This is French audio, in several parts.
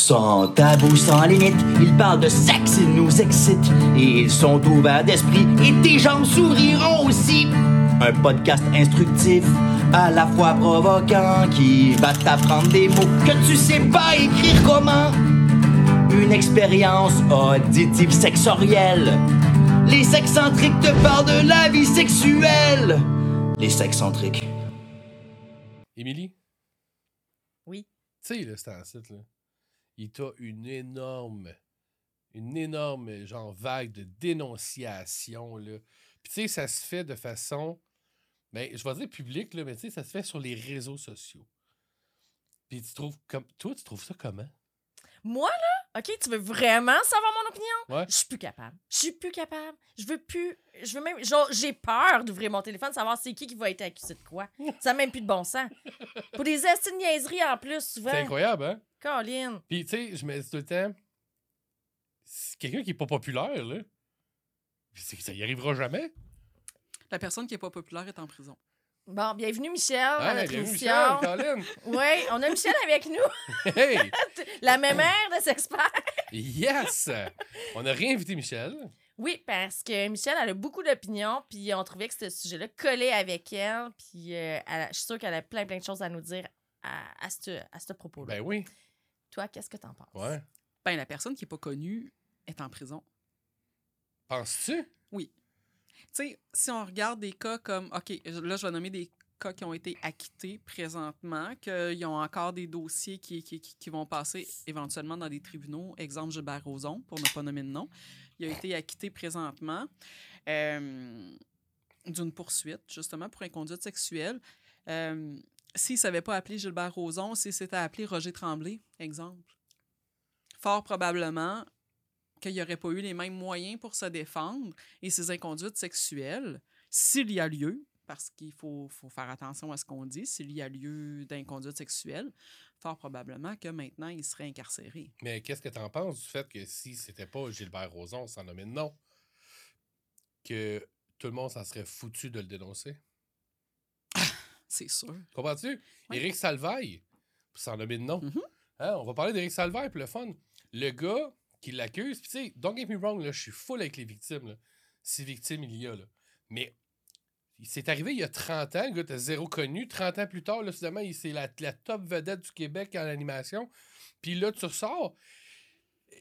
Sans tabou, sans limite, ils parlent de sexe, ils nous excitent. Et ils sont ouverts d'esprit, et tes gens souriront aussi. Un podcast instructif, à la fois provoquant, qui va t'apprendre des mots que tu sais pas écrire comment. Une expérience auditive sexorielle. Les sexcentriques te parlent de la vie sexuelle. Les sexcentriques. Émilie? Oui. Tu sais, là, c'est un site, là. Il t'a une énorme, une énorme, genre, vague de dénonciation, là. Puis, tu sais, ça se fait de façon, ben, je vais dire public, là, mais tu sais, ça se fait sur les réseaux sociaux. Puis, tu trouves, comme, toi, tu trouves ça comment? Moi, là, OK, tu veux vraiment savoir mon opinion? Ouais. Je suis plus capable. Je suis plus capable. Je veux plus. Je veux même. Genre, j'ai peur d'ouvrir mon téléphone, savoir c'est qui qui va être accusé de quoi. Ça n'a même plus de bon sens. Pour des astuces de niaiseries en plus, souvent. C'est incroyable, hein? Colin. Puis, tu sais, je me dis tout le temps, c'est quelqu'un qui est pas populaire, là. Ça y arrivera jamais. La personne qui est pas populaire est en prison. Bon, bienvenue, Michel, Ah, à notre bienvenue, émission. Michel, Colin. Oui, on a Michel avec nous, Hey! la mémère de Sexpert. Yes! On a réinvité Michel. Oui, parce que Michel, elle a beaucoup d'opinions, puis on trouvait que ce sujet-là collait avec elle, puis euh, elle- je suis sûre qu'elle a plein, plein de choses à nous dire à, à ce, à ce propos-là. Ben oui. Toi, qu'est-ce que t'en penses? Ouais. Ben, la personne qui est pas connue est en prison. Penses-tu? Tu sais, si on regarde des cas comme, OK, là, je vais nommer des cas qui ont été acquittés présentement, qu'ils ont encore des dossiers qui, qui, qui- vont passer éventuellement dans des tribunaux. Exemple, Gilbert Rozon, pour ne pas nommer de nom. Il a été acquitté présentement euh, d'une poursuite, justement, pour inconduite sexuelle. Euh, S'il ne savait pas appeler Gilbert Rozon, s'il s'était appelé Roger Tremblay, exemple, fort probablement qu'il n'y aurait pas eu les mêmes moyens pour se défendre et ces inconduites sexuelles, s'il y a lieu, parce qu'il faut, faut faire attention à ce qu'on dit, s'il y a lieu d'inconduite sexuelle, fort probablement que maintenant, il serait incarcéré. Mais qu'est-ce que tu en penses du fait que si c'était pas Gilbert Rozon, sans nommer de nom, que tout le monde s'en serait foutu de le dénoncer? C'est sûr. Comprends-tu? Oui. Éric Salvaille, sans nommer de nom. Mhm. Hein, on va parler d'Éric Salvaille pour le fun. Le gars qui l'accuse, puis tu sais, don't get me wrong, là, je suis full avec les victimes. là. Si victimes il y a. Là. Mais c'est arrivé il y a 30 ans, le gars était zéro connu. 30 ans plus tard, là, il- c'est la, la top vedette du Québec en animation. Puis là, tu ressors.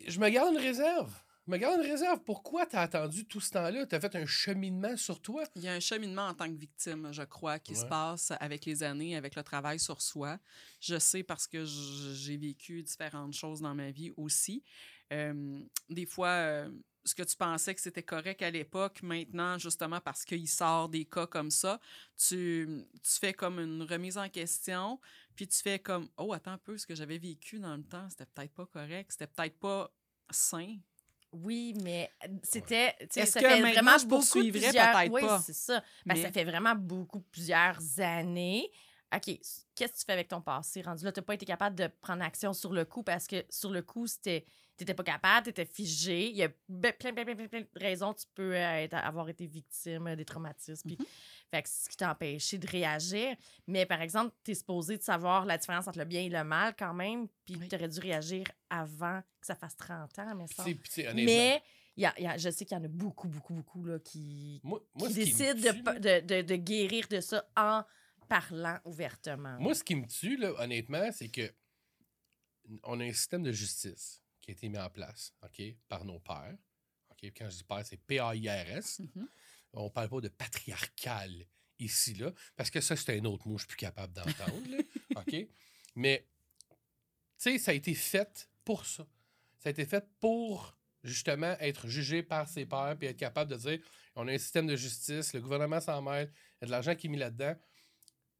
Je me garde une réserve. Je me garde une réserve. Pourquoi t'as attendu tout ce temps-là? T'as fait un cheminement sur toi? Il y a un cheminement en tant que victime, je crois, qui se passe avec les années, avec le travail sur soi. Je sais parce que j'ai vécu différentes choses dans ma vie aussi. Euh, des fois, euh, ce que tu pensais que c'était correct à l'époque, maintenant, justement, parce qu'il sort des cas comme ça, tu, tu fais comme une remise en question, puis tu fais comme, oh, attends un peu, ce que j'avais vécu dans le temps, c'était peut-être pas correct, c'était peut-être pas sain. Oui, mais euh, c'était. Est-ce ça que fait maintenant, vraiment je beaucoup poursuivrais? plusieurs- Peut-être oui, pas? c'est ça. Ben, Mais- Ça fait vraiment beaucoup, plusieurs années. OK, qu'est-ce que tu fais avec ton passé rendu là? Tu n'as pas été capable de prendre action sur le coup parce que sur le coup, c'était. T'étais pas capable, t'étais figé. Il y a be- plein, plein, plein, plein, plein de raisons. Tu peux euh, être- avoir été victime euh, des traumatismes. puis- Fait que c'est ce qui t'a empêché de réagir. Mais par exemple, tu es supposé de savoir la différence entre le bien et le mal quand même. Puis Oui. tu aurais dû réagir avant que ça fasse 30 ans, mais ça. Mais il y a- y a- je sais qu'il y en a beaucoup, beaucoup, beaucoup là, qui, moi, moi, qui décident tue, de, de- de guérir de ça en parlant ouvertement. Moi, ce qui me tue, là, honnêtement, c'est que on a un système de justice qui a été mis en place, OK, par nos pères. Quand je dis père, c'est P-A-I-R-S. Mhm. On parle pas de patriarcal ici, là, parce que ça, c'est un autre mot que je suis plus capable d'entendre, OK? Mais, tu sais, ça a été fait pour ça. Ça a été fait pour, justement, être jugé par ses pairs puis être capable de dire on a un système de justice, le gouvernement s'en mêle, il y a de l'argent qui est mis là-dedans.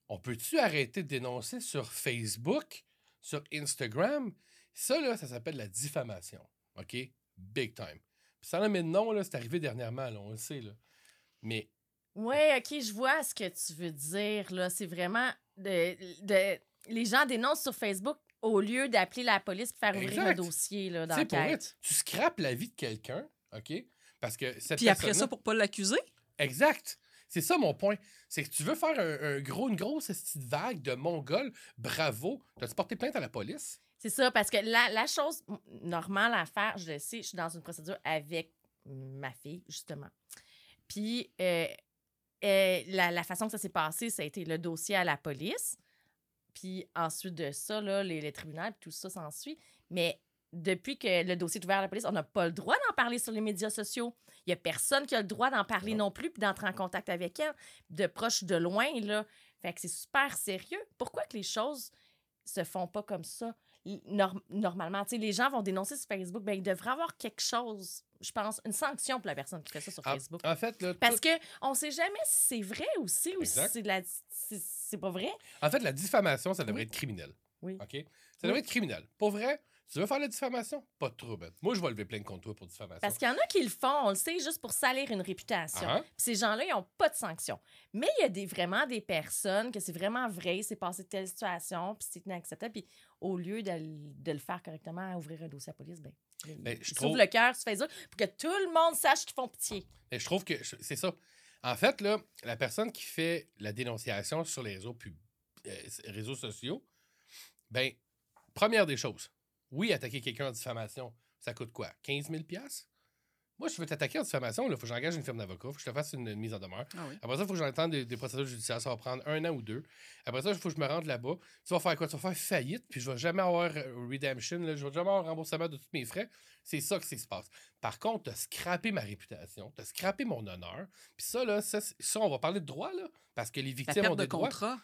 On peut-tu arrêter de dénoncer sur Facebook, sur Instagram? Ça, là, ça s'appelle la diffamation. OK? Big time. Puis sans nommer de nom, là, c'est arrivé dernièrement, là, on le sait, là. Mais Oui, OK, je vois ce que tu veux dire. là. C'est vraiment. De, de- les gens dénoncent sur Facebook au lieu d'appeler la police pour faire ouvrir un dossier là, Tu sais, pour vrai, d'enquête. tu scrapes la vie de quelqu'un, OK? Parce que cette Puis après ça, pour pas l'accuser, Exact. C'est ça mon point. C'est que tu veux faire un, un gros, une grosse petite vague de Mongols. Bravo. T'as-tu porté plainte à la police? C'est ça, parce que la, la chose normale à faire, je le sais, je suis dans une procédure avec ma fille, justement. Puis, euh, euh, la, la façon que ça s'est passé, ça a été le dossier à la police. Puis ensuite de ça, là, les, les tribunaux, puis tout ça s'ensuit. Mais depuis que le dossier est ouvert à la police, on n'a pas le droit d'en parler sur les médias sociaux. Il n'y a personne qui a le droit d'en parler non plus, puis d'entrer en contact avec elle, de proche, de loin, là. Fait que c'est super sérieux. Pourquoi que les choses se font pas comme ça? Normalement, tu sais, les gens vont dénoncer sur Facebook, ben, il devrait avoir quelque chose, je pense, une sanction pour la personne qui fait ça sur Facebook. en fait, là, Parce tout- que on sait jamais si c'est vrai aussi ou si c'est la c'est pas vrai. en fait, la diffamation, ça devrait Oui. être criminel. Oui. OK? Ça devrait être criminel. Pour vrai, tu veux faire la diffamation? Pas de trouble. Moi, je vais lever plein contre toi pour diffamation. Parce qu'il y en a qui le font, on le sait, juste pour salir une réputation. Puis ces gens-là, ils n'ont pas de sanction. Mais il y a des, vraiment des personnes que c'est vraiment vrai, il s'est passé telle situation, puis c'est inacceptable. Puis au lieu de, le faire correctement, à ouvrir un dossier à la police, ben, Ben, je ils trouve- le cœur sur Facebook pour que tout le monde sache qu'ils font pitié. Mais je trouve que je- c'est ça. En fait, là, la personne qui fait la dénonciation sur les réseaux, pub- euh, réseaux sociaux, ben, première des choses, oui, attaquer quelqu'un en diffamation, ça coûte quoi? 15 000 Moi, je veux t'attaquer en diffamation, il faut que j'engage une firme d'avocat, il faut que je te fasse une, mise en demeure. Ah oui. Après ça, il faut que j'entende des, des procédures judiciaires. Ça va prendre un an ou deux. Après ça, il faut que je me rende là-bas. Tu vas faire quoi? Tu vas faire faillite, puis je vais jamais avoir euh, redemption, là, je vais jamais avoir remboursement de tous mes frais. C'est ça qui se passe. Par contre, tu as scrappé ma réputation, tu as scrappé mon honneur. Puis ça, là, ça, c'est- ça, on va parler de droit, là, parce que les La victimes ont perte de des droits. contrat.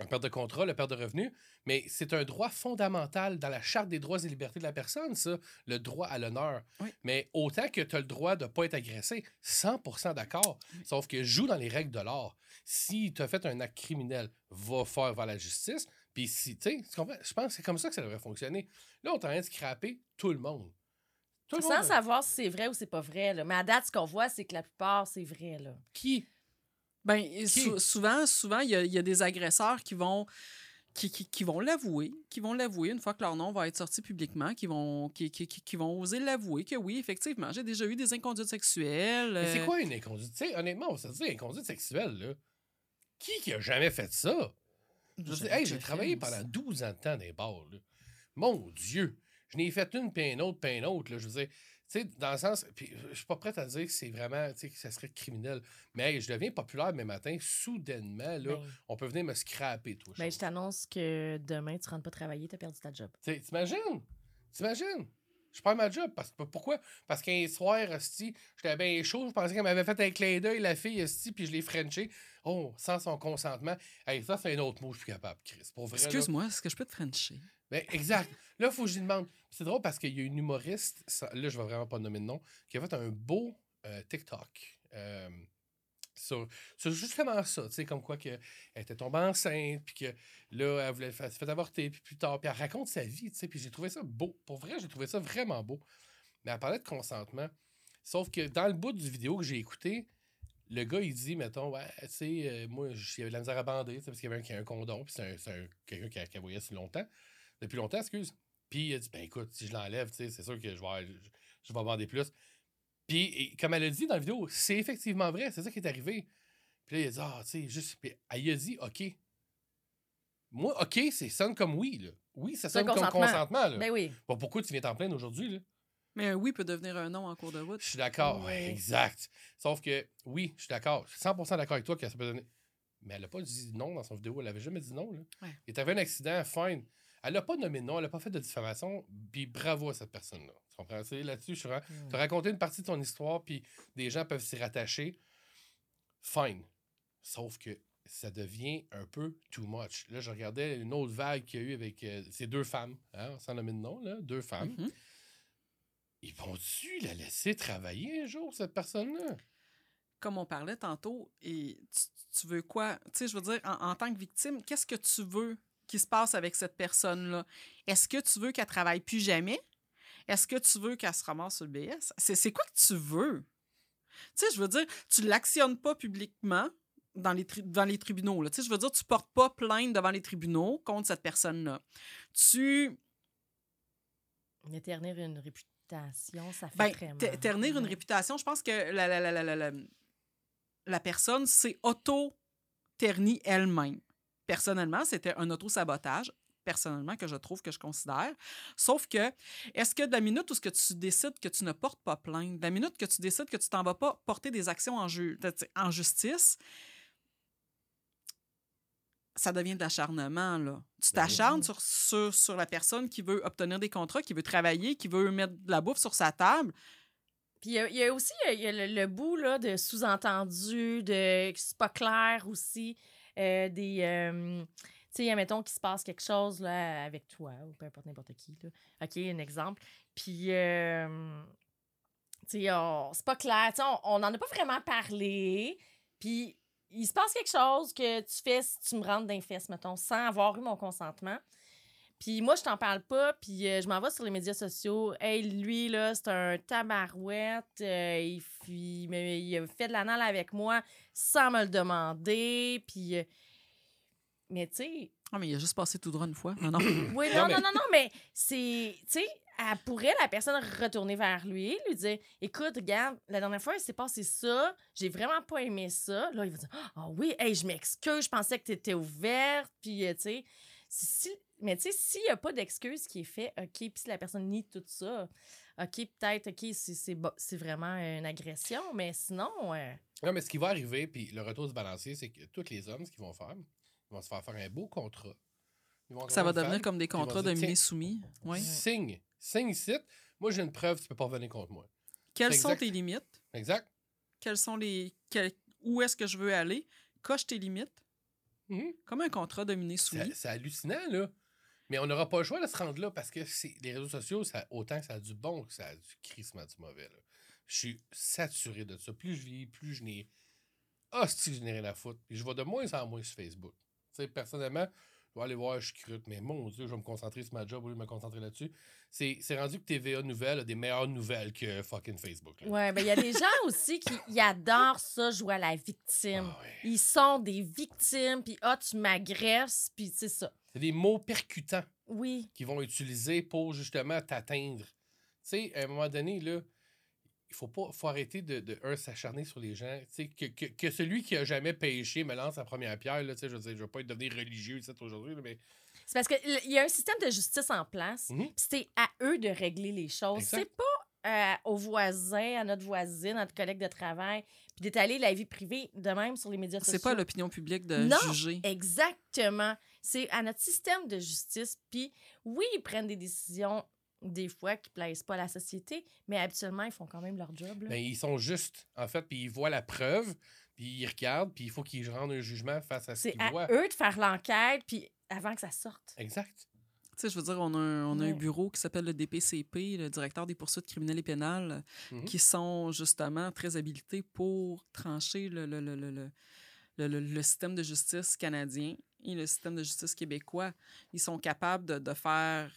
La perte de contrat, la perte de revenus, mais c'est un droit fondamental dans la Charte des droits et libertés de la personne, ça, le droit à l'honneur. Oui. Mais autant que tu as le droit de ne pas être agressé, 100% d'accord. Sauf que joue dans les règles de l'art. Si tu as fait un acte criminel, va faire vers la justice. Puis si, tu sais, je pense que c'est comme ça que ça devrait fonctionner. Là, on est en train de scraper tout le monde. Tout le Sans monde. savoir si c'est vrai ou c'est pas vrai. Là. Mais à date, ce qu'on voit, c'est que la plupart, c'est vrai. Là. Qui? Ben, sou- souvent, souvent, il y a, il y a des agresseurs qui vont qui, qui, qui vont l'avouer, qui vont l'avouer une fois que leur nom va être sorti publiquement, qui vont qui, qui, qui- vont oser l'avouer que oui, effectivement, j'ai déjà eu des inconduites sexuelles. Mais c'est euh, quoi une inconduite? Tu sais, honnêtement, on se dit inconduite sexuelle, là. Qui qui a jamais fait ça? Hey, j'ai déjà travaillé pendant 12 ans de temps dans les bars. Là. Mon Dieu! Je n'ai fait une, puis une autre, puis une autre. Là. Je veux dire, sais, dans le sens. Puis je suis pas prêt à dire que c'est vraiment, tu sais, que ça serait criminel. Mais hey, je deviens populaire demain matin, soudainement, là, Ben, on peut venir me scraper, toi. ben, je t'annonce que demain, tu rentres pas travailler, tu as perdu ta job. Tu T'imagines? T'imagines? Je perds ma job. Parce, pourquoi? Parce qu'un soir, j'étais bien chaud. Je pensais qu'elle m'avait fait un clin d'œil, la fille, esti, puis je l'ai frenché. Oh, sans son consentement. Hey, ça, c'est un autre mot, je suis capable, Chris. Excuse-moi, est-ce que je peux te frencher? Ben, exact. Là, il faut que je lui demande. C'est drôle parce qu'il y a une humoriste, là, je vais vraiment pas nommer de nom, qui a fait un beau euh, TikTok. euh, sur, justement ça, tu sais, comme quoi que elle était tombée enceinte, puis que là, elle voulait faire, se fait avorter, puis plus tard, puis elle raconte sa vie, tu sais, puis j'ai trouvé ça beau. Pour vrai, j'ai trouvé ça vraiment beau. Mais elle parlait de consentement. Sauf que dans le bout du vidéo que j'ai écouté, le gars, il dit, mettons, ouais, tu sais, euh, moi, j'avais de la misère à bander, parce qu'il y avait un, qui a un condom, puis c'est un- c'est un- quelqu'un qui, a- qui voyé si longtemps, depuis longtemps, excuse. Puis il a dit, ben écoute, si je l'enlève, tu sais, c'est sûr que je vais, je, je vais bander plus. Puis, et comme elle a dit dans la vidéo, c'est effectivement vrai, c'est ça qui est arrivé. Puis là, il a dit, ah, tu sais, juste. Puis elle a dit, OK. Moi, OK, c'est sonne comme oui, là. Oui, ça sonne comme consentement. là. Ben oui. Bon, pourquoi tu viens t'en plaindre aujourd'hui, là? Mais un oui peut devenir un non en cours de route. Je suis d'accord. Ouais. Exact. Sauf que, oui, je suis d'accord. Je suis 100% d'accord avec toi que ça peut donner. Mais elle n'a pas dit non dans son vidéo. Elle avait jamais dit non. Là. Ouais. Il y avait un accident, fine. Elle n'a pas nommé non. Elle n'a pas fait de diffamation. Puis bravo à cette personne-là. Tu comprends? Là-dessus, je suis vraiment- Mm. Tu as raconté une partie de ton histoire, puis des gens peuvent s'y rattacher. Fine. Sauf que ça devient un peu too much. Là, je regardais une autre vague qu'il y a eu avec euh, ces deux femmes, hein, sans nommer de nom, là, deux femmes. Mhm. Ils vont-tu la laisser travailler un jour, cette personne-là? Comme on parlait tantôt, et tu, tu veux quoi? Tu sais, je veux dire, en, en tant que victime, qu'est-ce que tu veux qui se passe avec cette personne-là? Est-ce que tu veux qu'elle travaille plus jamais? Est-ce que tu veux qu'elle se ramasse sur le BS? C'est quoi que tu veux? Tu sais, je veux dire, tu l'actionnes pas publiquement dans les, les tribunaux. Là. Tu sais, je veux dire, tu portes pas plainte devant les tribunaux contre cette personne-là. Tu Mais ternir une réputation, ça fait Ben, très mal. te- ternir une réputation, je pense que la, la, la, la, la, la- la personne s'est auto-ternie elle-même. Personnellement, c'était un auto-sabotage. personnellement, que je trouve, que je considère. Sauf que, est-ce que de la minute où ce que tu décides que tu ne portes pas plainte, de la minute que tu décides que tu t'en vas pas porter des actions en, ju- en justice, ça devient de l'acharnement, là. Tu Ben t'acharnes sur, sur, sur la personne qui veut obtenir des contrats, qui veut travailler, qui veut mettre de la bouffe sur sa table. Puis il y a- il y, a aussi il y a le, le bout là, de sous-entendu, de que c'est pas clair aussi, euh, des. euh, tu sais, admettons qu'il se passe quelque chose là, avec toi, ou peu importe n'importe qui. Là. OK, un exemple. Puis, euh, tu sais, c'est pas clair. Tu on n'en a pas vraiment parlé. Puis, il se passe quelque chose que tu fais si tu me rentres d'un fesses, mettons, sans avoir eu mon consentement. Puis moi, je t'en parle pas, puis euh, je m'en vais sur les médias sociaux. Hey, lui, là, c'est un tabarouette. euh, il, f- il, me- il a fait de l'anal avec moi sans me le demander. Puis. euh, mais tu sais. Ah, mais il a juste passé tout droit une fois. Non, non. Oui, Non, non, mais- non, non, non, mais c'est. Tu sais, elle pourrait, la personne, retourner vers lui, lui dire Écoute, regarde, la dernière fois, il s'est passé ça, j'ai vraiment pas aimé ça. Là, il va dire Ah oui, hey, je m'excuse, je pensais que tu étais ouverte. Puis, euh, tu sais, si, si- mais tu sais, s'il n'y a pas d'excuse qui est fait, OK, puis si la personne nie tout ça, OK, peut-être, OK, c'est- c'est bo- c'est vraiment une agression, mais sinon. euh, Non, mais ce qui va arriver, puis le retour du balancier, c'est que tous les hommes, ce qu'ils vont faire, ils vont se faire faire un beau contrat. Ils vont Ça va devenir femme, comme des contrats de tiens, mini-soumis. Oui. Signe. Signe ici. Moi, j'ai une preuve, tu peux pas revenir contre moi. Quelles sont exact. tes limites? Exact? Quelles sont les. quel- Où est-ce que je veux aller? Coche tes limites. Mhm. Comme un contrat de mini-soumis. C'est c'est hallucinant, là. Mais on n'aura pas le choix de se rendre là parce que les réseaux sociaux, ça, autant que ça a du bon que ça a du crissement du mauvais. Là. Je suis saturé de ça. Plus je vis, plus je n'ai. Ah, si je n'ai rien à foutre. Puis je vais de moins en moins sur Facebook. Tu sais, personnellement, je vais aller voir, je scrute, mais mon Dieu, je vais me concentrer sur ma job au lieu de me concentrer là-dessus. C'est rendu que TVA Nouvelles a des meilleures nouvelles que fucking Facebook. là. Ouais, ben il y a des gens aussi qui ils adorent ça, jouer à la victime. Ah ouais. Ils sont des victimes, puis ah, tu m'agresses, puis c'est ça. C'est des mots percutants. Oui. qu'ils vont utiliser pour justement t'atteindre. Tu sais, à un moment donné, là, il faut pas faut arrêter de, de s'acharner sur les gens. Tu sais, que, que, que celui qui a jamais péché me lance la première pierre. Là, je veux dire, je veux pas être devenir religieux aujourd'hui, mais C'est parce qu'il y a un système de justice en place, Mhm. c'est à eux de régler les choses. C'est pas euh, aux voisins, à notre voisine, à notre collègue de travail, puis d'étaler la vie privée de même sur les médias sociaux. C'est pas à l'opinion publique de Non. juger. Exactement. C'est à notre système de justice. Puis oui, ils prennent des décisions des fois qui plaisent pas à la société, mais habituellement, ils font quand même leur job. là. ben, ils sont justes, en fait, puis ils voient la preuve, puis ils regardent, puis il faut qu'ils rendent un jugement face à ce C'est qu'ils à voient. eux de faire l'enquête, puis avant que ça sorte. Exact. Tu sais, je veux dire, on a un, on a un Ouais. bureau qui s'appelle le DPCP, le directeur des poursuites criminelles et pénales, Mhm. qui sont justement très habilités pour trancher le, le, le, le, le- le- le- le système de justice canadien et le système de justice québécois. Ils sont capables de, de faire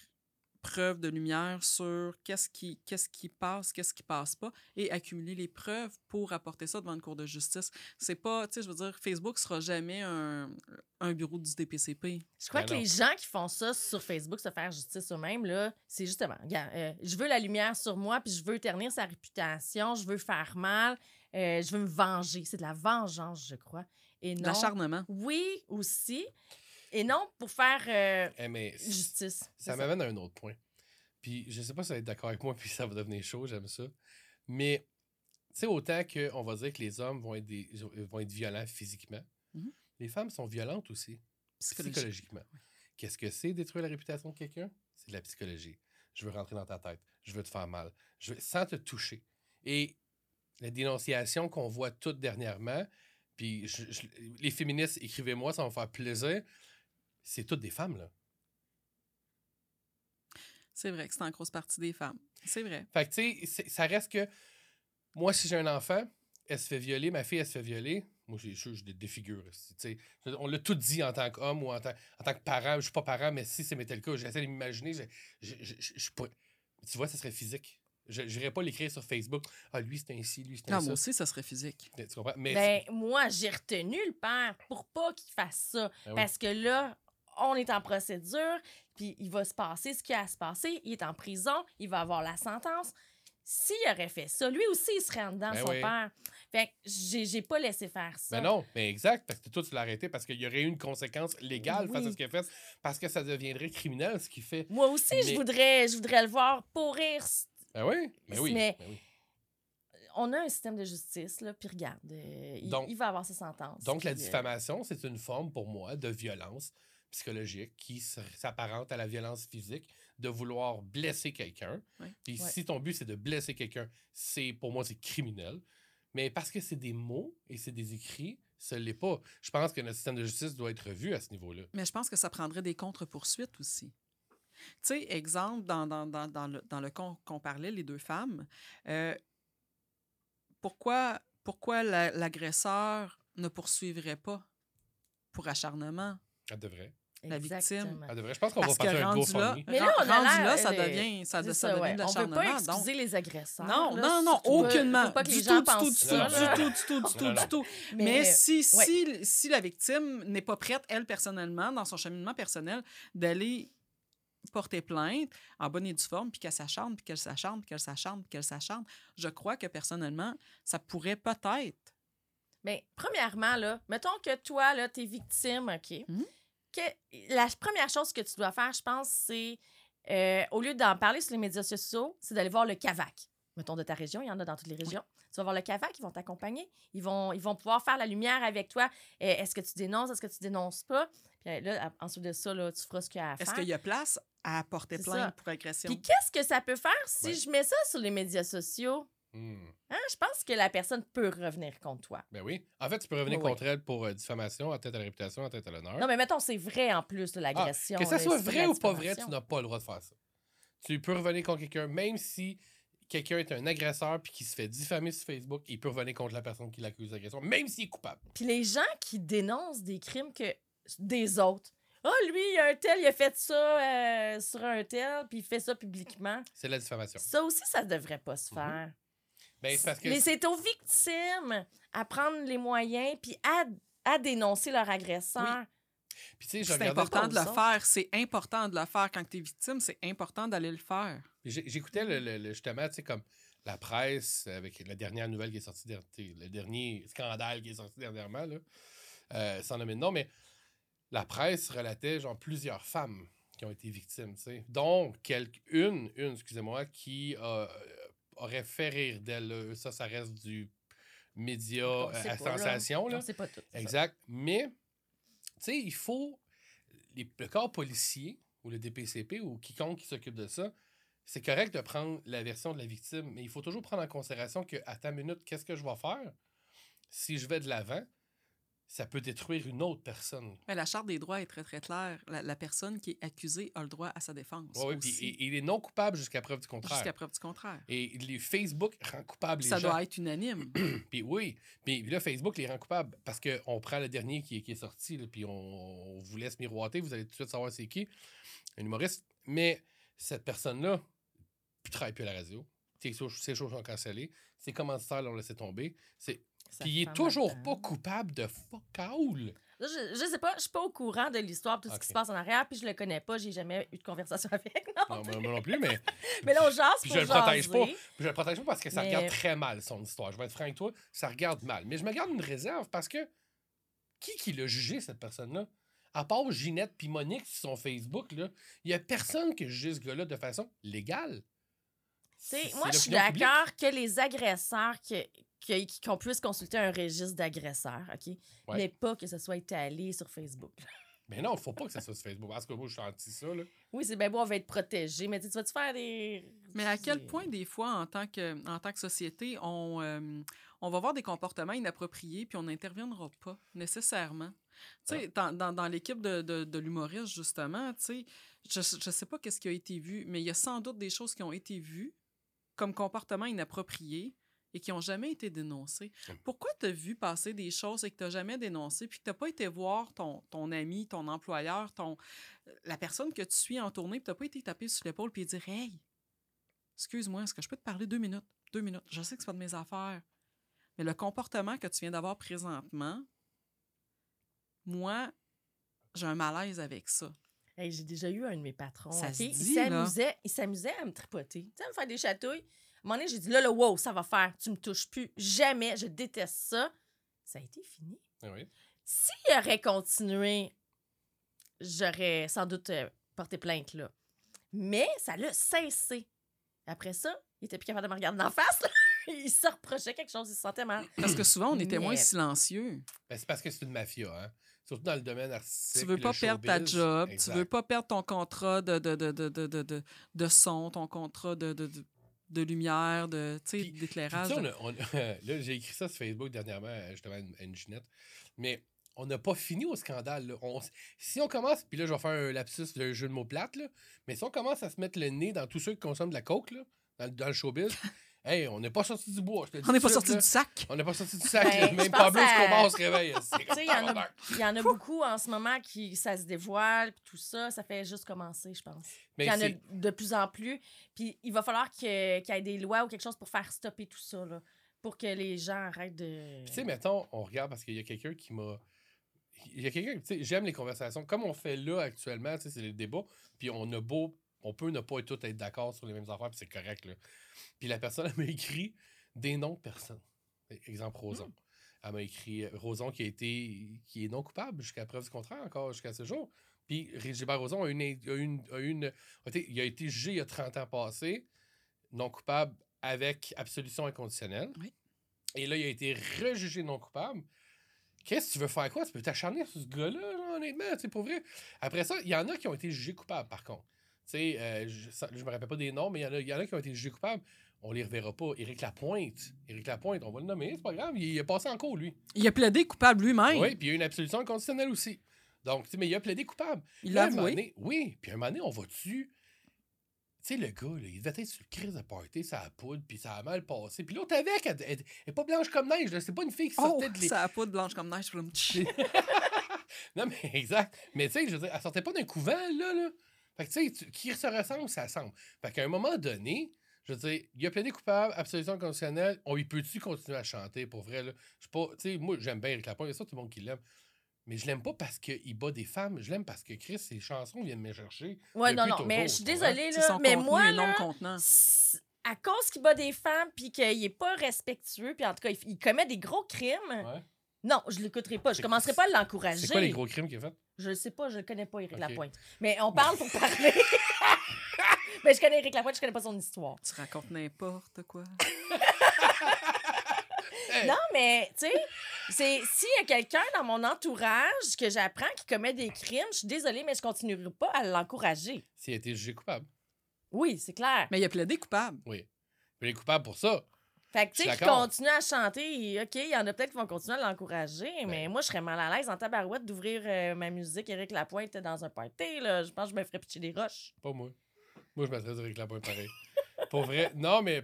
preuve de lumière sur qu'est-ce qui, qu'est-ce qui passe, qu'est-ce qui passe pas, et accumuler les preuves pour apporter ça devant une cour de justice. C'est pas, tu sais, je veux dire, Facebook sera jamais un, un bureau du DPCP. Je crois Ben que non. les gens qui font ça sur Facebook, se faire justice eux-mêmes, là, c'est justement, regarde, euh, je veux la lumière sur moi, puis je veux ternir sa réputation, je veux faire mal, euh, je veux me venger. C'est de la vengeance, je crois. Et non. L'acharnement. Oui, aussi. Et non pour faire euh, Eh, mais justice. Ça m'amène à un autre point. Puis je sais pas si vous êtes d'accord avec moi, puis ça va devenir chaud, j'aime ça. Mais, tu sais, autant qu'on va dire que les hommes vont être, des, vont être violents physiquement, Mhm. les femmes sont violentes aussi, Psychologique. psychologiquement. Qu'est-ce que c'est détruire la réputation de quelqu'un? C'est de la psychologie. Je veux rentrer dans ta tête. Je veux te faire mal. Je veux, sans te toucher. Et la dénonciation qu'on voit toutes dernièrement, puis je- je- les féministes, écrivez-moi, ça va me faire plaisir. C'est toutes des femmes, là. C'est vrai que c'est en grosse partie des femmes. C'est vrai. Fait que, tu sais, c'est- ça reste que moi, si j'ai un enfant, elle se fait violer, ma fille, elle se fait violer. Moi, j'ai sûr, je des défigure. tu sais. On l'a tout dit en tant qu'homme ou en tant, en tant que parent. Je suis pas parent, mais si c'était le cas, j'essaie de m'imaginer. Je, je, je- je- je suis pas- Tu vois, ça serait physique. Je n'irais pas l'écrire sur Facebook. Ah, lui, c'est ainsi, lui, c'est ainsi. moi aussi, ça serait physique. Tu comprends? Mais Ben, moi, j'ai retenu le père pour pas qu'il fasse ça. Ben oui. Parce que là, on est en procédure, puis il va se passer ce qui a à se passer. Il est en prison, il va avoir la sentence. s'il aurait fait ça, lui aussi, il serait en dedans, Ben son oui. père. Fait que j'ai pas laissé faire ça. Ben non, mais exact, parce que toi, tu l'as arrêté parce qu'il y aurait eu une conséquence légale face à ce qu'il a fait, parce que ça deviendrait criminel, ce qu'il fait. Moi aussi, je, voudrais, je voudrais le voir pourrir. Ben oui, ben oui. Mais- ben oui. On a un système de justice, là, puis regarde, euh, il, Donc- il va avoir sa sentence. Donc, la euh, diffamation, c'est une forme, pour moi, de violence psychologique qui s'apparente à la violence physique, de vouloir blesser quelqu'un. Puis Ouais. si ton but, c'est de blesser quelqu'un, c'est pour moi, c'est criminel. Mais parce que c'est des mots et c'est des écrits, ce l'est pas. Je pense que notre système de justice doit être revu à ce niveau-là. Mais je pense que ça prendrait des contre-poursuites aussi. Tu sais, exemple, dans, dans, dans, dans le, dans le qu'on parlait, les deux femmes, euh, pourquoi, pourquoi la- l'agresseur ne poursuivrait pas pour acharnement? Elle devrait. La victime. devrait. Je pense qu'on va passer un rendu là. Mais là, on a rendu là, ça euh, devient, ça, ça ça, devient ouais. de On veut l'acharnement. pas donc- excuser les agresseurs. Non, là, non, non, aucunement. Faut pas que du les tout, gens du tout, pensent du ça, tout, là. du tout, du tout, du tout, du tout. Mais, Mais, si, ouais. si, si la victime n'est pas prête, elle, personnellement, dans son cheminement personnel, d'aller porter plainte en bonne et due forme, puis qu'elle s'acharne, puis qu'elle s'acharne, puis qu'elle s'acharne, puis qu'elle s'acharne, je crois que, personnellement, ça pourrait peut-être... Mais premièrement, là, mettons que toi, là, t'es victime, OK? Mhm. Que la première chose que tu dois faire, je pense, c'est, euh, au lieu d'en parler sur les médias sociaux, c'est d'aller voir le CAVAC. Mettons de ta région, il y en a dans toutes les régions. Tu vas voir le CAVAC, ils vont t'accompagner. Ils vont, ils vont pouvoir faire la lumière avec toi. Euh, est-ce que tu dénonces, est-ce que tu dénonces pas? Puis euh, là, ensuite de ça, là, tu feras ce qu'il y a à faire. Est-ce qu'il y a place à porter plainte ça. pour agression? Puis qu'est-ce que ça peut faire si je mets ça sur les médias sociaux? Hmm. Hein? Je pense que la personne peut revenir contre toi. Ben oui. En fait, tu peux revenir Oui, contre elle pour euh, diffamation, atteinte à la réputation, atteinte à l'honneur. Non, mais mettons, c'est vrai en plus de l'agression. Ah, que ça là, soit vrai ou pas vrai, tu n'as pas le droit de faire ça. Tu peux revenir contre quelqu'un, même si quelqu'un est un agresseur puis qui se fait diffamer sur Facebook, il peut revenir contre la personne qui l'accuse d'agression, même s'il est coupable. Puis les gens qui dénoncent des crimes que des autres. Ah, lui, il y a un tel, il a fait ça euh, sur un tel, puis il fait ça publiquement. C'est la diffamation. Ça aussi, ça devrait pas se Mhm. faire. Ben, parce que Mais c'est aux victimes à prendre les moyens, puis à, à dénoncer leur agresseur. Puis tu sais, je C'est important de le faire. C'est important de le faire. Quand tu es victime, c'est important d'aller le faire. J'écoutais le, le- le- justement, tu sais, comme la presse avec la dernière nouvelle qui est sortie, le dernier scandale qui est sorti dernièrement, là, euh, sans nommer de nom, mais la presse relatait genre plusieurs femmes qui ont été victimes, tu sais, dont quelques, une, une, excusez-moi, qui euh, aurait fait rire d'elle. là. Ça, ça reste du média euh, à pas, là. sensation, là. Sait pas tout. ça. Exact. Mais, tu sais, il faut. les- le corps policier ou le DPCP ou quiconque qui s'occupe de ça, c'est correct de prendre la version de la victime, mais il faut toujours prendre en considération que, à ta minute, qu'est-ce que je vais faire? Si je vais de l'avant, ça peut détruire une autre personne. Mais la Charte des droits est très, très claire. La, la personne qui est accusée a le droit à sa défense. Ouais, puis aussi, et- et il est non coupable jusqu'à preuve du contraire. Jusqu'à preuve du contraire. Et les Facebook rend coupable les Ça gens. doit être unanime. Puis oui, puis là, Facebook les rend coupables parce qu'on prend le dernier qui, est- qui est sorti, puis on, on vous laisse miroiter, vous allez tout de suite savoir c'est qui, un humoriste. Mais cette personne-là, puis travaille plus à la radio. Ses choses, ses choses sont cancellées. Ses commanditaires l'ont laissé tomber. C'est... Puis il est toujours pas coupable de fuck all. Je, je sais pas, je suis pas au courant de l'histoire, tout ce qui se passe en arrière, puis je le connais pas, j'ai jamais eu de conversation avec. Non. Non, moi, moi non plus, mais Mais là, on jase Puis pour je le protège pas. je le protège pas parce que ça Mais- regarde très mal son histoire. Je vais être franc avec toi, ça regarde mal. Mais je me garde une réserve parce que qui qui l'a jugé, cette personne-là? À part Ginette puis Monique sur son Facebook, là, il y a personne qui a jugé ce gars-là de façon légale. Tu sais, C'est moi, je suis d'accord que les agresseurs, que- qu'on puisse consulter un registre d'agresseurs, OK? Ouais. Mais pas que ce soit étalé sur Facebook. Mais non, faut pas que ça soit sur Facebook. Parce que moi, je suis anti ça. Là. Oui, c'est bien beau, on va être protégé, mais tu vas-tu faire des. Mais à quel point, des fois, en tant que, en tant que société, on, euh, on va voir des comportements inappropriés puis on n'interviendra pas nécessairement? Tu sais, dans, dans, dans l'équipe de, de, de l'humoriste, justement, tu sais, je ne sais pas qu'est-ce qui a été vu, mais il y a sans doute des choses qui ont été vues comme comportements inappropriés et qui n'ont jamais été dénoncés. Hum. Pourquoi tu as vu passer des choses et que tu n'as jamais dénoncé, puis que tu n'as pas été voir ton, ton ami, ton employeur, ton, la personne que tu suis en tournée, puis tu n'as pas été taper sur l'épaule puis dire Hey, excuse-moi, est-ce que je peux te parler deux minutes? Deux minutes. Je sais que c'est pas de mes affaires. Mais le comportement que tu viens d'avoir présentement, moi, j'ai un malaise avec ça. Hey, J'ai déjà eu un de mes patrons. Ça se Il dit, là. s'amusait, il s'amusait à me tripoter. Tu sais, à me faire des chatouilles. Un moment donné, j'ai dit, là, là, wow, ça va faire. Tu me touches plus. Jamais. Je déteste ça. Ça a été fini. Ah oui. S'il aurait continué, j'aurais sans doute euh, porté plainte, là. Mais ça l'a cessé. Après ça, il était plus capable de me regarder en face. là. il se reprochait quelque chose, il se sentait mal. Parce que souvent, on était moins Mais- silencieux. Ben, c'est parce que c'est une mafia, hein. Surtout dans le domaine artistique. Tu veux pas perdre ta job, Exact. tu veux pas perdre ton contrat de, de, de, de, de, de, de- de son, ton contrat de, de, de, de lumière, de, d'éclairage. là, j'ai écrit ça sur Facebook dernièrement, justement, à une, à une Ginette. Mais on n'a pas fini au scandale. là. On- si on commence, puis là, je vais faire un lapsus de jeu de mots plate, là, mais si on commence à se mettre le nez dans tous ceux qui consomment de la coke, là, dans, le- dans le showbiz, hey, on n'est pas sorti du bois. je On n'est pas sorti du sac. On n'est pas sorti du sac. Ben, Même Pablo à- Escobar se réveille. C'est Tu sais, il y, en a- il y en a beaucoup en ce moment qui ça se dévoile, puis tout ça, ça fait juste commencer, je pense. Il y en a de plus en plus. Puis il va falloir que- qu'il y ait des lois ou quelque chose pour faire stopper tout ça, là, pour que les gens arrêtent de. Tu sais, mettons, on regarde parce qu'il y a quelqu'un qui m'a. Il y a quelqu'un, tu sais, j'aime les conversations. Comme on fait là actuellement, tu sais, c'est les débats. Puis on a beau. On peut ne pas tous être d'accord sur les mêmes affaires, puis c'est correct, là. Puis la personne, elle m'a écrit des noms de personnes. Exemple, Roson. Elle m'a écrit euh, Roson qui a été. qui est non coupable jusqu'à preuve du contraire, encore jusqu'à ce jour. Puis Gilbert Roson a une. a une, a une- a été- il a été jugé il y a 30 ans passés, non coupable avec absolution inconditionnelle. Oui. Et là, il a été rejugé non coupable. Qu'est-ce que tu veux faire quoi? Tu peux t'acharner sur ce gars-là, là, honnêtement, sais, pour vrai. Après ça, il y en a qui ont été jugés coupables, par contre. Tu sais, euh, je, je me rappelle pas des noms, mais il y, en a- il y en a qui ont été jugés coupables. On les reverra pas. Éric Lapointe. Éric Lapointe, on va le nommer, c'est pas grave. Il, il a passé en cours, lui. Il a plaidé coupable lui-même. Oui, puis il y a eu une absolution inconditionnelle aussi. Donc, tu sais, mais il a plaidé coupable. Il l'a avoué. oui, puis un moment donné, on va-tu. Tu sais, le gars, là, il devait être sur le crise de party, ça a poudre, puis ça a mal passé. Puis l'autre avec, elle, elle- elle est pas blanche comme neige. C'est pas une fille qui Oh, sortait de l'é- ça a pas de blanche comme neige. je me dis, Non, mais exact. Mais tu sais, je veux dire, elle sortait pas d'un couvent, là, là. Fait que tu sais, qui se ressemble, ça semble. Fait qu'à un moment donné, je veux dire, il a plaidé coupable, absolution conditionnelle. On y peut-tu continuer à chanter, pour vrai, là? Je sais pas, tu sais, moi, j'aime bien Eric Lapointe, il y a ça, tout le monde qui l'aime. Mais je l'aime pas parce qu'il bat des femmes, je l'aime parce que Chris, ses chansons viennent me chercher. Ouais, non, non, toujours, mais je suis désolée, là. son Mais moi, non là, contenant. à cause qu'il bat des femmes puis qu'il est pas respectueux, puis en tout cas, il, il commet des gros crimes, Ouais. Non, je l'écouterai pas. Je commencerai pas à l'encourager. C'est quoi les gros crimes qu'il a fait? Je le sais pas, je le connais pas, Éric Ok. Lapointe. Mais on parle pour parler. mais je connais Éric Lapointe, je connais pas son histoire. Tu racontes n'importe quoi. Hey, Non, mais, tu sais, c'est s'il y a quelqu'un dans mon entourage que j'apprends qui commet des crimes, je suis désolée, mais je continuerai pas à l'encourager. S'il a été jugé coupable. Oui, c'est clair. Mais il a plaidé coupable. Oui. Il est coupable pour ça. Fait que, tu sais, qui continue à chanter, OK, il y en a peut-être qui vont continuer à l'encourager, mais moi, je serais mal à l'aise en tabarouette d'ouvrir euh, ma musique Éric Lapointe dans un party, là. Je pense que je me ferais pitcher des roches. Pas moi. Moi, je mettrais Eric Lapointe pareil. pour vrai. Non, mais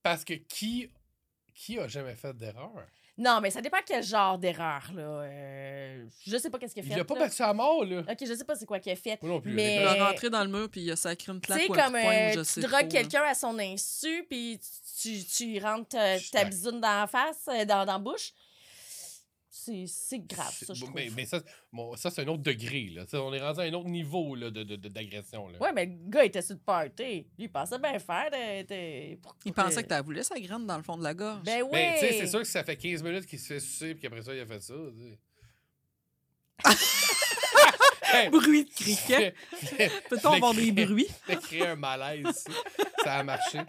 parce que qui, qui a jamais fait d'erreur? Non, mais ça dépend quel genre d'erreur, là. Euh, je sais pas qu'est-ce qu'il a Il fait. l'a pas là. battu à mort, là. OK, je sais pas c'est quoi qu'il a fait. Moi non plus. Mais- Il a rentré dans le mur puis il a sacré une Tu claque sais, ou un comme coup de poing, euh, je tu sais drogues quelqu'un à son insu, puis tu, tu rentres ta d'accord. bisoune dans la face, euh, dans, dans la bouche. C'est c'est grave, ça, je trouve. mais, mais ça, bon, ça c'est un autre degré. Là. Ça, on est rendu à un autre niveau là, de, de- de- d'agression. Là. Ouais, mais le gars était sur le party. Lui, il pensait bien faire. de- de- pour- Il pensait que t'avais voulu sa graine dans le fond de la gorge. Ben oui. Mais tu sais, c'est sûr que ça fait 15 minutes qu'il se fait sucer, puis qu'après ça, il a fait ça. tu. Hey, Bruit de criquet. Peut-on avoir des bruits? l'ai créé un malaise. ici. Ça a marché.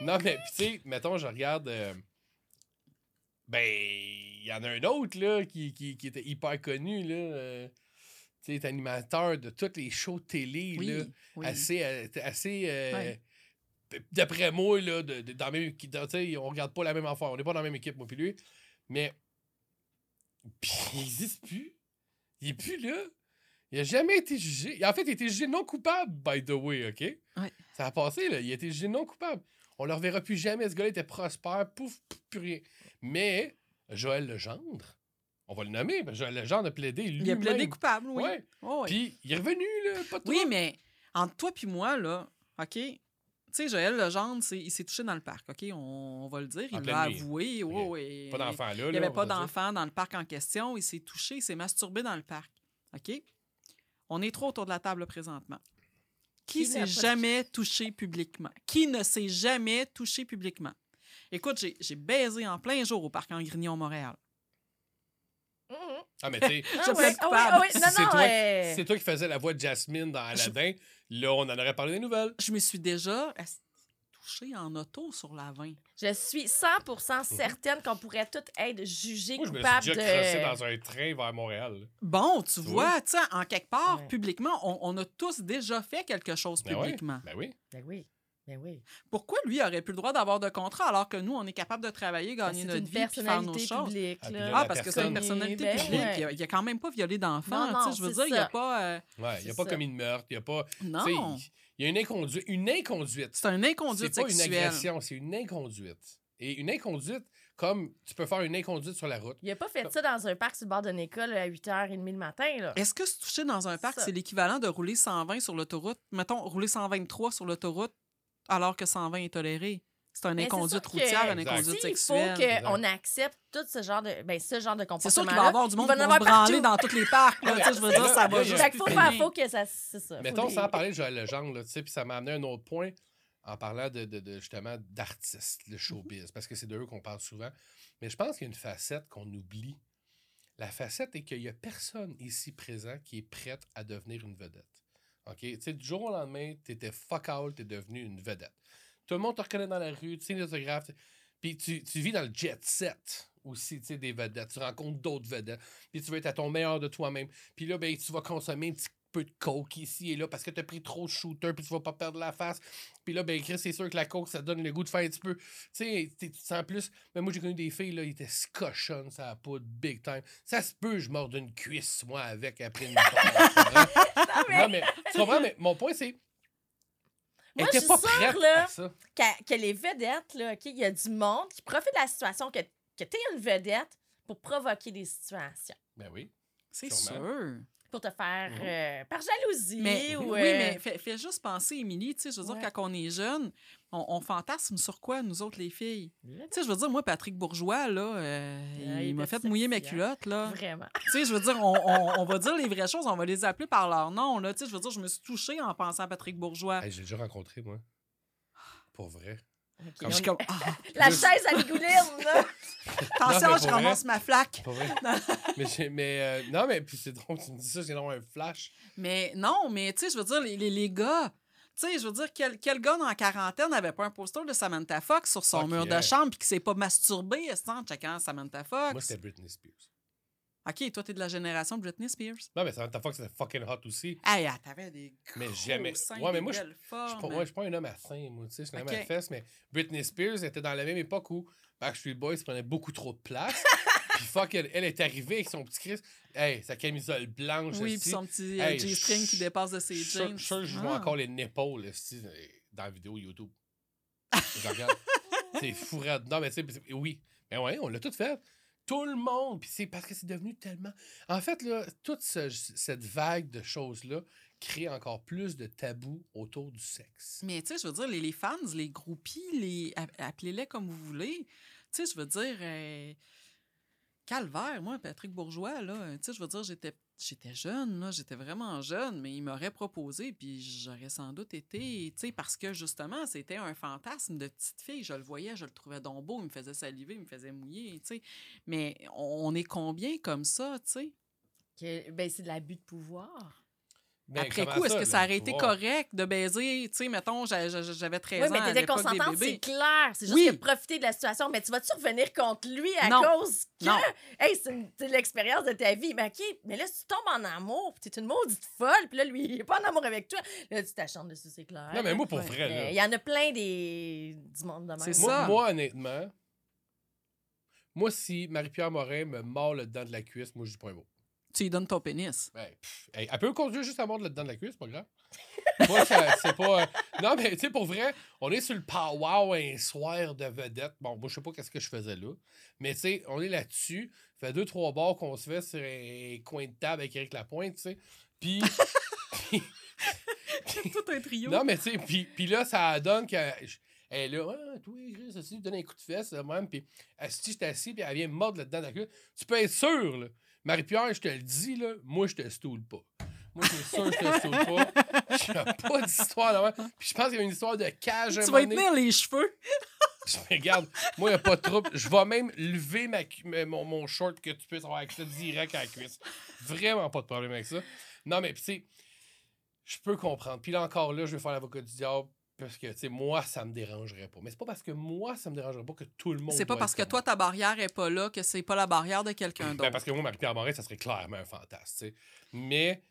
Non, mais tu sais, mettons, je regarde. euh, ben, il y en a un autre là, qui, qui, qui était hyper connu. Là, euh, tu sais, est animateur de tous les shows télé. Oui. Là, oui. assez, euh, assez euh, Ouais. d'après moi, là, de, de- dans même, on regarde pas la même affaire. On n'est pas dans la même équipe, moi puis lui. Mais puis, il n'existe plus. Il est plus là. Il a jamais été jugé. En fait, il a été jugé non coupable, by the way, OK? Ouais. Ça a passé, là. Il a été jugé non coupable. On le reverra plus jamais. Ce gars-là était prospère. Pouf, pouf, plus rien. Mais Joël Legendre, on va le nommer, parce que Joël Legendre a plaidé lui Il a plaidé coupable, oui. Ouais. Oh, oui. Puis il est revenu, là. Pas de Oui, mais entre toi puis moi, là, OK, tu sais, Joël Legendre, c'est- il s'est touché dans le parc, OK? On, on va le dire. En Il l'a avoué. Ok. oui. Pas d'enfant là. Il n'y avait pas d'enfant dans le parc en question. Il s'est touché, il s'est masturbé dans le parc. OK? On est trop autour de la table là, présentement. Qui Qui s'est jamais touché publiquement? Qui ne s'est jamais touché publiquement? Écoute, j'ai baisé en plein jour au parc en Grignon, Montréal. Ah, mais tu sais, Ah ouais, oui, oui, si c'est non, toi, euh, c'est toi qui faisais la voix de Jasmine dans Aladdin, là, on en aurait parlé des nouvelles. Je me suis déjà touchée en auto sur la 20. je suis 100% certaine qu'on pourrait toutes être jugés Moi, je me suis coupables déjà de... dans un train vers Montréal. Bon, tu Oui. vois, tu sais, en quelque part, publiquement, on, on a tous déjà fait quelque chose Ben oui, publiquement. ben oui. Ben oui, ben oui. Pourquoi lui aurait plus le droit d'avoir de contrat alors que nous, on est capable de travailler, gagner Ben, c'est notre une vie puis faire nos choses? publique. Ah, là. Ah, parce que c'est une personnalité Ben publique. ouais. Il, a, il a quand même pas violé sais, Je veux dire, il n'y a ça. pas. euh, Ouais, il n'y a pas ça. commis de meurtre, il n'y a pas. non. Il y a une inconduite. Une inconduite. C'est un inconduite C'est pas une agression, c'est une inconduite. Et une inconduite, comme tu peux faire une inconduite sur la route. Il a pas fait ça dans un parc sur le bord d'une école à 8h30 le matin. Là. Est-ce que se toucher dans un parc, c'est l'équivalent de rouler 120 sur l'autoroute? Mettons, rouler 123 sur l'autoroute alors que 120 est toléré. C'est un c'est inconduite routière, un inconduite S'il faut sexuelle. qu'on accepte tout ce genre de, ben, ce genre de C'est comportement sûr qu'il va y avoir du monde qui va se branler dans tous les parcs. là, je veux dire, ça va juste Fait qu'il faut faire, faut que ça, c'est ça. faut Mettons, sans parler de Joël Legendre, là, tu sais, puis ça m'a amené à un autre point en parlant de, de- de, justement d'artistes, le showbiz, parce que c'est de eux qu'on parle souvent. Mais je pense qu'il y a une facette qu'on oublie. La facette est qu'il n'y a personne ici présent qui est prête à devenir une vedette. OK? Tu sais, du jour au lendemain, tu étais fuck out, tu es devenu une vedette. Tout le monde te reconnaît dans la rue, tu sais les autographes. Puis tu, tu vis dans le jet set aussi, tu sais, des vedettes. Tu rencontres d'autres vedettes. Puis tu veux être à ton meilleur de toi-même. Puis là, ben, tu vas consommer un petit peu de coke ici et là parce que tu as pris trop de shooter puis tu vas pas perdre la face. Puis là, ben, Chris, c'est sûr que la coke, ça donne le goût de faire un petit peu. Tu sais, t'es- tu te sens plus. Mais moi, j'ai connu des filles, là, ils étaient cochonnes, ça a pas de big time. Ça se peut, je mords d'une cuisse, moi, avec après une comprends? Non, mais tu comprends? Mais mon point, c'est. Moi, je suis pas sûre, là, que, que les vedettes, là, OK, il y a du monde qui profite de la situation que, que tu es une vedette pour provoquer des situations. Ben oui. C'est sûr. Pour te faire Mhm. euh, par jalousie Mais, ou. oui, euh, mais fais, fais juste penser, Émilie, tu sais, je veux Ouais. dire, quand on est jeune, on, on fantasme sur quoi, nous autres, les filles? Tu sais, je veux dire, moi, Patrick Bourgeois, là, euh, Ah, il il m'a fait mouiller mes sexy, hein. culottes, là. Vraiment. Tu sais, je veux dire, on, on- on va dire les vraies choses, on va les appeler par leur nom, là. Tu sais, je veux dire, je me suis touchée en pensant à Patrick Bourgeois. Hey, j'ai déjà rencontré, moi. Pour vrai. Je suis comme, ah, La Juste- chaise à Ligouline, là! attention, je ramasse ma flaque. Vrai. mais j'ai- mais euh, non, mais puis c'est drôle, tu me dis ça, c'est vraiment un flash. Mais non, mais tu sais, je veux dire, les, les, les gars, tu sais, je veux dire, quel, quel gars dans la quarantaine n'avait pas un poster de Samantha Fox sur son mur de chambre puis qui s'est pas masturbé, en checkant Samantha Fox? Moi, c'était Britney Spears. OK, toi, t'es de la génération Britney Spears? Non, mais Samantha Fox, c'était fucking hot aussi. Hey, ah, t'avais des Mais gros jamais- seins, Ouais, mais moi, je- Je suis pas, formes. ouais, je suis pas un homme à sein, moi, tu sais, je suis un homme Ok. à fesses, mais Britney Spears était dans la même époque où Backstreet Boys prenait beaucoup trop de place. puis fuck, elle, elle est arrivée avec son petit Chris. Hey, sa camisole blanche. Oui, esti. puis son petit euh, Hey, G-string qui je- dépasse de ses Je suis sûr- jeans. je suis sûr que je vois Ah. encore les épaules esti, dans la vidéo YouTube. Je regarde. c'est fou raide. Non, mais tu sais, oui. Mais ouais, on l'a tout fait. Tout le monde. Puis c'est parce que c'est devenu tellement. En fait, là, toute ce- cette vague de choses-là crée encore plus de tabous autour du sexe. Mais tu sais, je veux dire, les, fans, les groupies, les, app- appelez-les comme vous voulez. Tu sais, je veux dire, euh, calvaire, moi, Patrick Bourgeois, là, tu sais, je veux dire, j'étais, j'étais jeune, j'étais vraiment jeune, mais il m'aurait proposé, puis j'aurais sans doute été, tu parce que justement, c'était un fantasme de petite fille. Je le voyais, je le trouvais donc il me faisait saliver, il me faisait mouiller, tu sais. Mais on est combien comme ça, tu sais? Ben, c'est de l'abus de pouvoir. Mais Après coup, est-ce que ça aurait été correct de baiser, tu sais, mettons, j'a- j'a- j'avais 13 Oui, ans mais à t'étais consentante, c'est clair. C'est juste Oui. que profiter de la situation. Mais tu vas-tu revenir contre lui à Non. cause que. Non. Hey, c'est l'expérience de ta vie. Mais OK, mais là, si tu tombes en amour, puis t'es une maudite folle, puis là, lui, il est pas en amour avec toi, là, tu t'acharnes dessus, c'est clair. Non, mais moi, pour Ouais. vrai, Mais là. Il y en a plein des... du monde de même. C'est Moi, ça. moi, honnêtement, moi, si Marie-Pierre Morin me mord le dedans de la cuisse, moi, je dis pas un mot. Tu lui donnes ton pénis. Ben, pff, hey, elle peut conduire juste à mordre dedans de la cuisse, c'est pas grave. moi, ça- c'est pas. euh, Non, mais tu sais, pour vrai, on est sur le pow-wow un soir de vedette. Bon, moi, je sais pas qu'est-ce que je faisais là. Mais tu sais, on est là-dessus. Fait deux, trois bars qu'on se fait sur un coin de table avec Eric Lapointe, tu sais. Puis. Tout un trio. Non, mais tu sais, puis, puis là, ça donne que. Elle est là, ah, toi, Chris, assis, donne un coup de fesse, là, même, puis assis, j'étais assis, puis elle vient mordre là-dedans de la queue. Tu peux être sûr, là. Marie-Pierre, je te le dis, là, moi, je te stoule pas. Moi, je suis sûr que je te saute pas. Je n'ai pas d'histoire là Puis je pense qu'il y a une histoire de cage. un Tu vas y tenir les cheveux. Je regarde, moi, il n'y a pas de trouble. Je vais même lever ma, mon, mon short que tu puisses avoir accès direct à la cuisse. Vraiment pas de problème avec ça. Non, mais tu sais, je peux comprendre. Puis là encore, là, je vais faire l'avocat du diable parce que, tu sais, moi, ça me dérangerait pas. Mais c'est pas parce que moi, ça me dérangerait pas que tout le monde. C'est pas parce que toi, ta barrière est pas là que c'est pas la barrière de quelqu'un Ben, d'autre. parce que moi, Marie-Pierre Morin, ça serait clairement un fantasme. Mais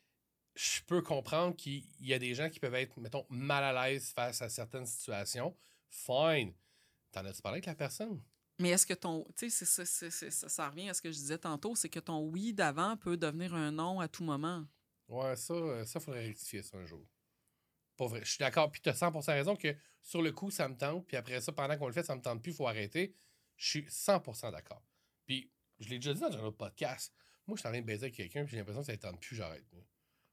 je peux comprendre qu'il y a des gens qui peuvent être, mettons, mal à l'aise face à certaines situations. Fine. T'en as-tu parlé avec la personne? Mais est-ce que ton. Tu sais, ça, ça revient à ce que je disais tantôt, c'est que ton oui d'avant peut devenir un non à tout moment. Ouais, ça, euh, ça faudrait rectifier ça un jour. Pas vrai. Je suis d'accord. Puis tu as 100% raison que sur le coup, ça me tente. Puis après ça, pendant qu'on le fait, ça me tente plus, il faut arrêter. Je suis 100% d'accord. Puis je l'ai déjà dit dans un autre podcast. Moi, je suis en train de baiser avec quelqu'un, puis j'ai l'impression que ça ne tente plus, j'arrête.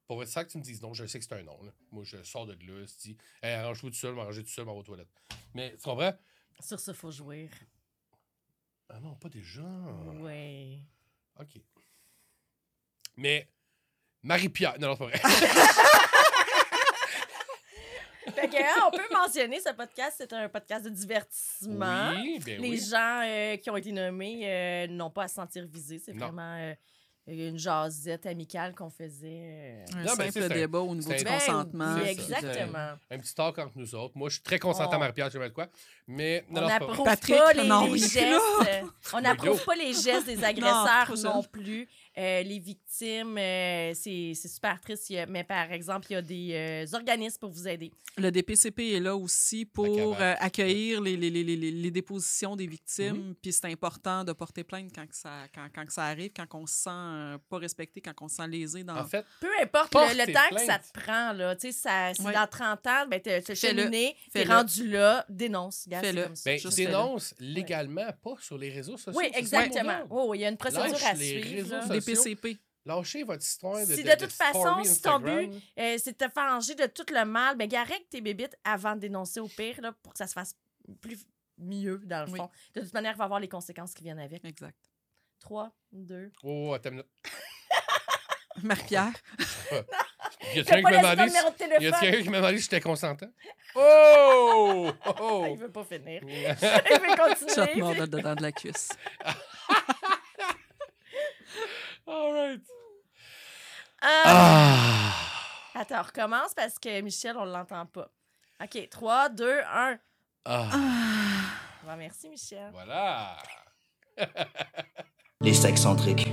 Pour vrai, c'est ça que tu me dises non, je sais que c'est un non. là. Moi, je sors de là, je dis, hey, arrange-toi tout seul, m'arranger tout seul, m'en aux toilettes. Mais tu comprends? Sur ça, faut jouir. Ah non, pas déjà. Ouais. OK. Mais Marie-Pierre. Non, non, c'est pas vrai. Fait que, hein, on peut mentionner ce podcast, c'est un podcast de divertissement. Oui, ben Les oui. gens euh, qui ont été nommés euh, n'ont pas à se sentir visés. C'est vraiment euh, une jasette amicale qu'on faisait. euh. Un Non, ben, simple un- débat au niveau du un- Ben consentement. oui, ça. exactement. Un petit talk entre nous autres. Moi, je suis très consentant, On- Marie-Pierre, je sais pas de quoi. Mais non, on pas n'approuve pas les, non, les oui, gestes. on n'approuve pas les gestes des agresseurs non, seul. plus. Euh, les victimes, euh, c'est c'est super triste. Mais par exemple, il y a des euh, organismes pour vous aider. Le DPCP est là aussi pour cavale. euh, accueillir les, les, les, les, les dépositions des victimes. Mhm. Puis c'est important de porter plainte quand, que ça, quand, quand que ça arrive, quand on se sent pas respecté, quand on se sent lésé dans. En fait, Peu importe Porte le, temps que ça te prend, là. Tu si Ouais. dans 30 ans, ben, t'es t'es Fais-le. cheminé, t'es Fais-le. rendu là, dénonce. Fais-le. ben, dénonce légalement, pas sur les réseaux sociaux. Oui, exactement. Oh, il y a une procédure Lâche à suivre. DPCP. Lâchez votre histoire de Si de, de toute façon, si ton but, Euh, c'est de te venger de tout le mal, ben arrête tes bébites avant de dénoncer au pire là, pour que ça se fasse plus mieux dans le Oui. fond. De toute manière, il va avoir les conséquences qui viennent avec. Exact. 3, 2. Oh, attends une minute. Marie-Pierre. Si- y a quelqu'un qui m'a demandé si j'étais consentant? Oh! Ah, Oh! il veut pas finir. il veut Shot continuer. mort de- dedans de la cuisse. All right. Ah, Ah! Attends, on recommence parce que Michel, on l'entend pas. OK, 3, 2, 1. Ah! merci, Michel. Voilà! Les sexcentriques,